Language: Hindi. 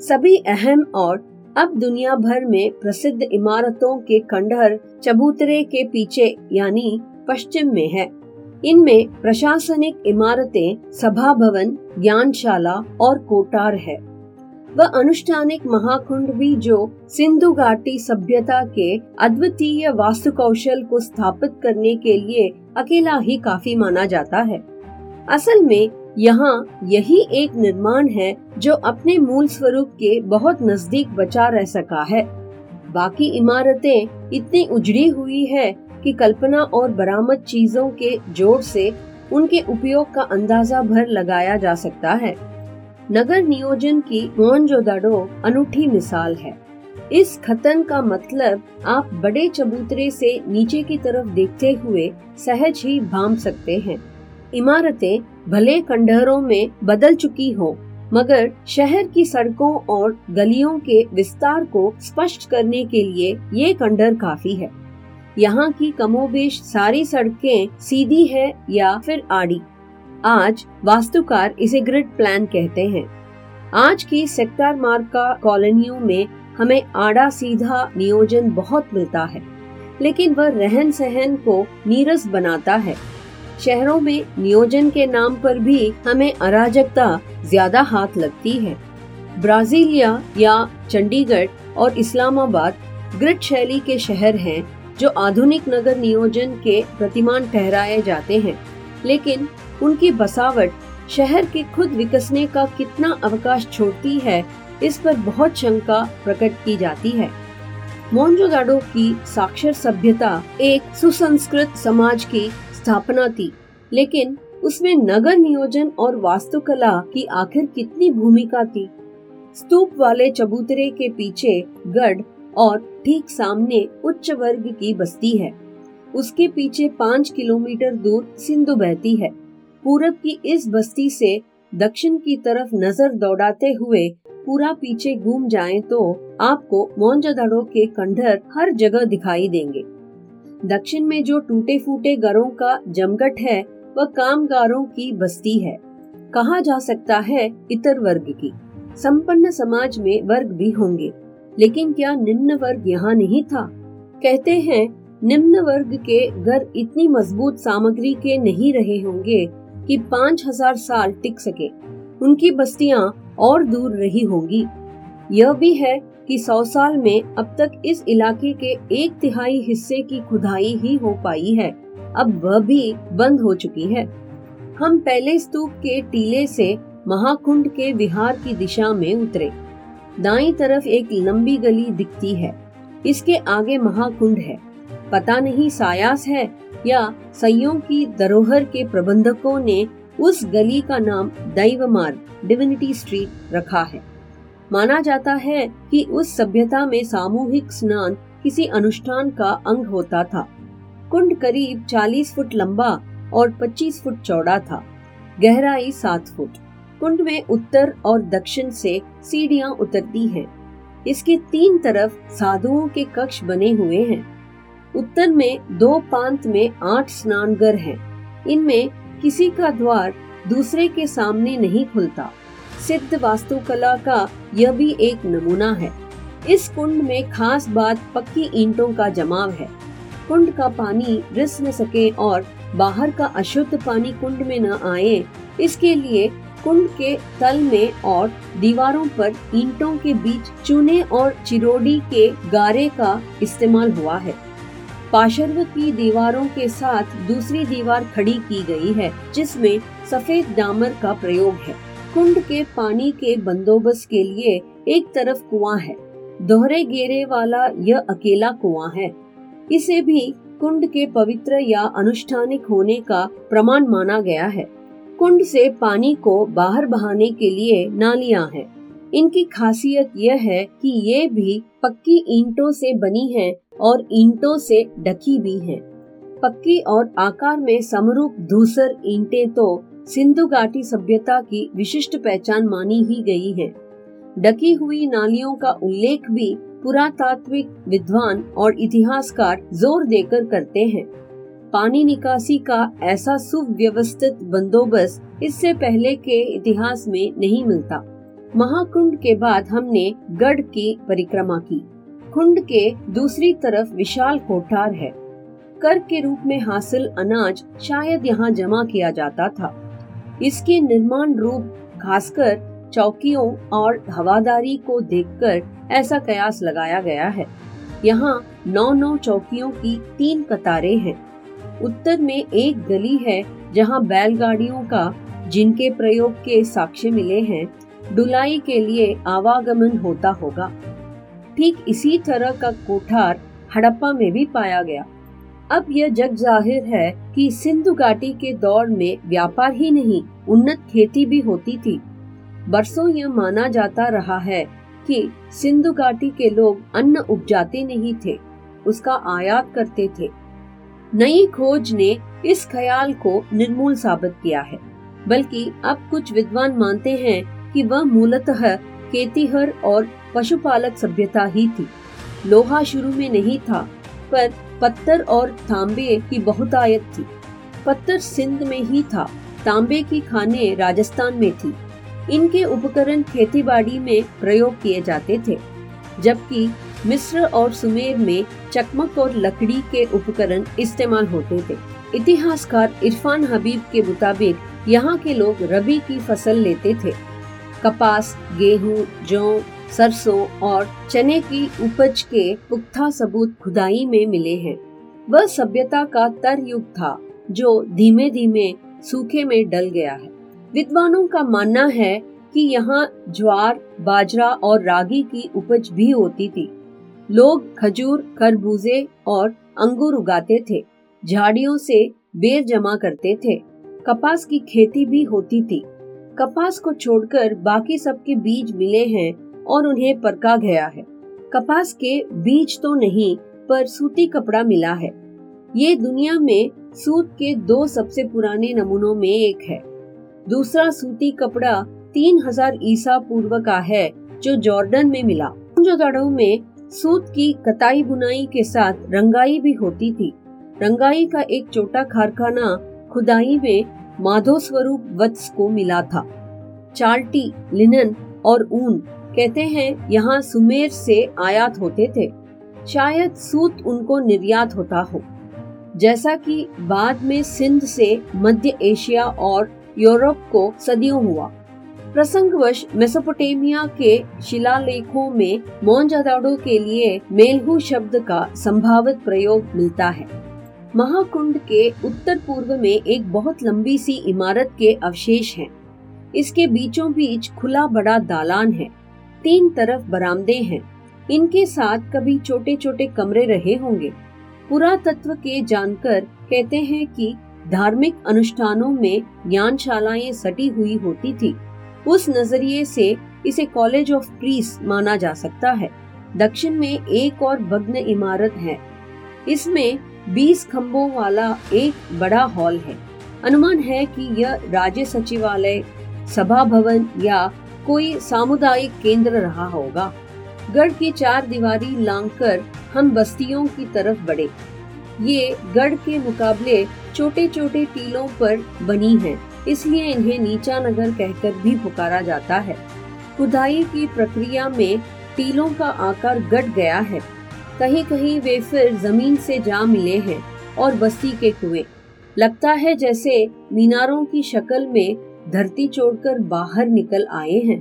सभी अहम और अब दुनिया भर में प्रसिद्ध इमारतों के खंडहर चबूतरे के पीछे, यानी पश्चिम में है। इनमें प्रशासनिक इमारतें सभा भवन ज्ञानशाला और कोटार है। वह अनुष्ठानिक महाकुंड भी जो सिंधु घाटी सभ्यता के अद्वितीय वास्तु कौशल को स्थापित करने के लिए अकेला ही काफ़ी माना जाता है। असल में यहाँ यही एक निर्माण है जो अपने मूल स्वरूप के बहुत नज़दीक बचा रह सका है। बाकी इमारतें इतनी उजड़ी हुई है कि कल्पना और बरामद चीज़ों के जोड़ से उनके उपयोग का अंदाज़ा भर लगाया जा सकता है। नगर नियोजन की मोहनजोदाड़ो अनूठी मिसाल है। इस खतन का मतलब आप बड़े चबूतरे से नीचे की तरफ़ देखते हुए सहज ही भाम सकते हैं। इमारतें भले खंडहरों में बदल चुकी हो, मगर शहर की सड़कों और गलियों के विस्तार को स्पष्ट करने के लिए ये खंडहर काफ़ी है। यहाँ की कमोबेश सारी सड़कें सीधी है या फिर आड़ी। आज वास्तुकार इसे ग्रिड प्लान कहते हैं। आज की सेक्टर मार्ग का कॉलोनियों में हमें आड़ा सीधा नियोजन बहुत मिलता है, लेकिन वह रहन सहन को नीरस बनाता है। शहरों में नियोजन के नाम पर भी हमें अराजकता ज़्यादा हाथ लगती है। ब्राजीलिया या चंडीगढ़ और इस्लामाबाद ग्रिड शैली के शहर हैं, जो आधुनिक नगर नियोजन के प्रतिमान ठहराए जाते हैं। लेकिन उनकी बसावट शहर के खुद विकसने का कितना अवकाश छोड़ती है, इस पर बहुत शंका प्रकट की जाती है। मोन्जोदाडो की साक्षर सभ्यता एक सुसंस्कृत समाज की स्थापना थी लेकिन उसमें नगर नियोजन और वास्तुकला की आखिर कितनी भूमिका थी? स्तूप वाले चबूतरे के पीछे गढ़ और ठीक सामने उच्च वर्ग की बस्ती है। उसके पीछे पाँच किलोमीटर दूर सिंधु बहती है। पूरब की इस बस्ती से दक्षिण की तरफ़ नज़र दौड़ाते हुए पूरा पीछे घूम जाए तो आपको मोहनजोदड़ो के खंडहर हर जगह दिखाई देंगे। दक्षिण में जो टूटे फूटे घरों का जमघट है, वह कामगारों की बस्ती है। कहा जा सकता है इतर वर्ग की। संपन्न समाज में वर्ग भी होंगे। लेकिन क्या निम्न वर्ग यहाँ नहीं था? कहते हैं, निम्न वर्ग के घर इतनी मज़बूत सामग्री के नहीं रहे होंगे कि पाँच हज़ार साल टिक सके। उनकी बस्तियाँ और दूर रही होंगी। यह भी है कि सौ साल में अब तक इस इलाके के एक तिहाई हिस्से की खुदाई ही हो पाई है। अब वह भी बंद हो चुकी है। हम पहले स्तूप के टीले से महाकुंड के विहार की दिशा में उतरे। दाई तरफ़ एक लंबी गली दिखती है। इसके आगे महाकुंड है। पता नहीं सायास है या सयों की धरोहर के प्रबंधकों ने उस गली का नाम दैव मार्ग डिविनिटी स्ट्रीट रखा है। माना जाता है कि उस सभ्यता में सामूहिक स्नान किसी अनुष्ठान का अंग होता था। कुंड करीब 40 फुट लंबा और 25 फुट चौड़ा था। गहराई 7 फुट। कुंड में उत्तर और दक्षिण से सीढ़ियाँ उतरती हैं। इसके तीन तरफ़ साधुओं के कक्ष बने हुए हैं। उत्तर में दो पांत में आठ स्नानगर हैं। इनमें किसी का द्वार दूसरे के सामने नहीं खुलता। सिद्ध वास्तुकला का यह भी एक नमूना है। इस कुंड में खास बात पक्की ईंटों का जमाव है। कुंड का पानी रिस न सके और बाहर का अशुद्ध पानी कुंड में न आए, इसके लिए कुंड के तल में और दीवारों पर ईंटों के बीच चूने और चिरोडी के गारे का इस्तेमाल हुआ है। पाशर्व की दीवारों के साथ दूसरी दीवार खड़ी की गई है, जिसमें सफ़ेद डामर का प्रयोग है। कुंड के पानी के बंदोबस्त के लिए एक तरफ़ कुआँ है दोहरे घेरे वाला यह अकेला कुआँ है इसे भी कुंड के पवित्र या अनुष्ठानिक होने का प्रमाण माना गया है कुंड से पानी को बाहर बहाने के लिए नालियाँ हैं। इनकी खासियत यह है कि ये भी पक्की ईंटों से बनी हैं और ईंटों से ढकी भी हैं। पक्की और आकार में समरूप धूसर ईंटें तो सिंधु घाटी सभ्यता की विशिष्ट पहचान मानी ही गई है। डकी हुई नालियों का उल्लेख भी पुरातात्विक विद्वान और इतिहासकार ज़ोर देकर करते हैं। पानी निकासी का ऐसा सुव्यवस्थित बंदोबस्त इससे पहले के इतिहास में नहीं मिलता। महाकुंड के बाद हमने गढ़ की परिक्रमा की। कुंड के दूसरी तरफ़ विशाल कोठार है। कर के रूप में हासिल अनाज शायद यहाँ जमा किया जाता था। इसके निर्माण रूप, खासकर चौकियों और हवादारी को देखकर ऐसा कयास लगाया गया है। यहाँ नौ नौ चौकियों की तीन कतारें हैं। उत्तर में एक गली है जहाँ बैलगाड़ियों का, जिनके प्रयोग के साक्ष्य मिले हैं, डुलाई के लिए आवागमन होता होगा। ठीक इसी तरह का कोठार हड़प्पा में भी पाया गया। अब यह जग ज़ाहिर है कि सिंधु घाटी के दौर में व्यापार ही नहीं, उन्नत खेती भी होती थी। बरसों यह माना जाता रहा है कि सिंधु घाटी के लोग अन्न उपजाते नहीं थे, उसका आयात करते थे। नई खोज ने इस ख्याल को निर्मूल साबित किया है, बल्कि अब कुछ विद्वान मानते हैं कि वह मूलतः खेतीहर और पशुपालक सभ्यता ही थी। लोहा शुरू में नहीं था, पर पत्थर और तांबे की बहुतायत थी। पत्थर सिंध में ही था, तांबे की खाने राजस्थान में थी। इनके उपकरण खेतीबाड़ी में प्रयोग किए जाते थे, जबकि मिस्र और सुमेर में चकमक और लकड़ी के उपकरण इस्तेमाल होते थे। इतिहासकार इरफान हबीब के मुताबिक यहाँ के लोग रबी की फ़सल लेते थे। कपास, गेहूँ, जौ, सरसों और चने की उपज के पुख्ता सबूत खुदाई में मिले हैं। वह सभ्यता का तर युग था, जो धीमे धीमे सूखे में डल गया है। विद्वानों का मानना है कि यहाँ ज्वार, बाजरा और रागी की उपज भी होती थी। लोग खजूर, खरबूजे और अंगूर उगाते थे, झाड़ियों से बेर जमा करते थे। कपास की खेती भी होती थी। कपास को छोड़कर बाकी सबके बीज मिले हैं और उन्हें परका गया है। कपास के बीज तो नहीं, पर सूती कपड़ा मिला है। ये दुनिया में सूत के दो सबसे पुराने नमूनों में एक है। दूसरा सूती कपड़ा तीन हज़ार ईसा पूर्व का है, जो जॉर्डन में मिला। में सूत की कताई बुनाई के साथ रंगाई भी होती थी। रंगाई का एक छोटा कारखाना खुदाई में माधो स्वरूप वत्स को मिला था। चाल्टी लिनन और ऊन कहते हैं यहाँ सुमेर से आयात होते थे। शायद सूत उनको निर्यात होता हो। जैसा कि बाद में सिंध से मध्य एशिया और यूरोप को सदियों हुआ। प्रसंगवश मेसोपोटेमिया के शिलालेखों में मोनजादाडो के लिए मेलहू शब्द का संभावित प्रयोग मिलता है। महाकुंड के उत्तर पूर्व में एक बहुत लंबी सी इमारत के अवशेष हैं। इसके बीचों बीच खुला बड़ा दालान है। तीन तरफ़ बरामदे हैं। इनके साथ कभी छोटे छोटे कमरे रहे होंगे। पुरातत्व के जानकर कहते हैं कि धार्मिक अनुष्ठानों में ज्ञानशालाएँ सटी हुई होती थी। उस नज़रिए से इसे कॉलेज ऑफ़ प्रीस माना जा सकता है। दक्षिण में एक और भग्न इमारत है। इसमें 20 खम्भों वाला एक बड़ा हॉल है। अनुमान है कि यह राज्य सचिवालय सभा भवन या कोई सामुदायिक केंद्र रहा होगा। गढ़ की चार दीवारी लांघकर हम बस्तियों की तरफ़ बढ़े। ये गढ़ के मुकाबले छोटे छोटे टीलों पर बनी हैं, इसलिए इन्हें नीचा नगर कहकर भी पुकारा जाता है। खुदाई की प्रक्रिया में टीलों का आकार घट गया है। कहीं कहीं वे फिर ज़मीन से जा मिले हैं और बस्ती के कुएँ। लगता है जैसे मीनारों की शक्ल में धरती छोड़कर बाहर निकल आए हैं।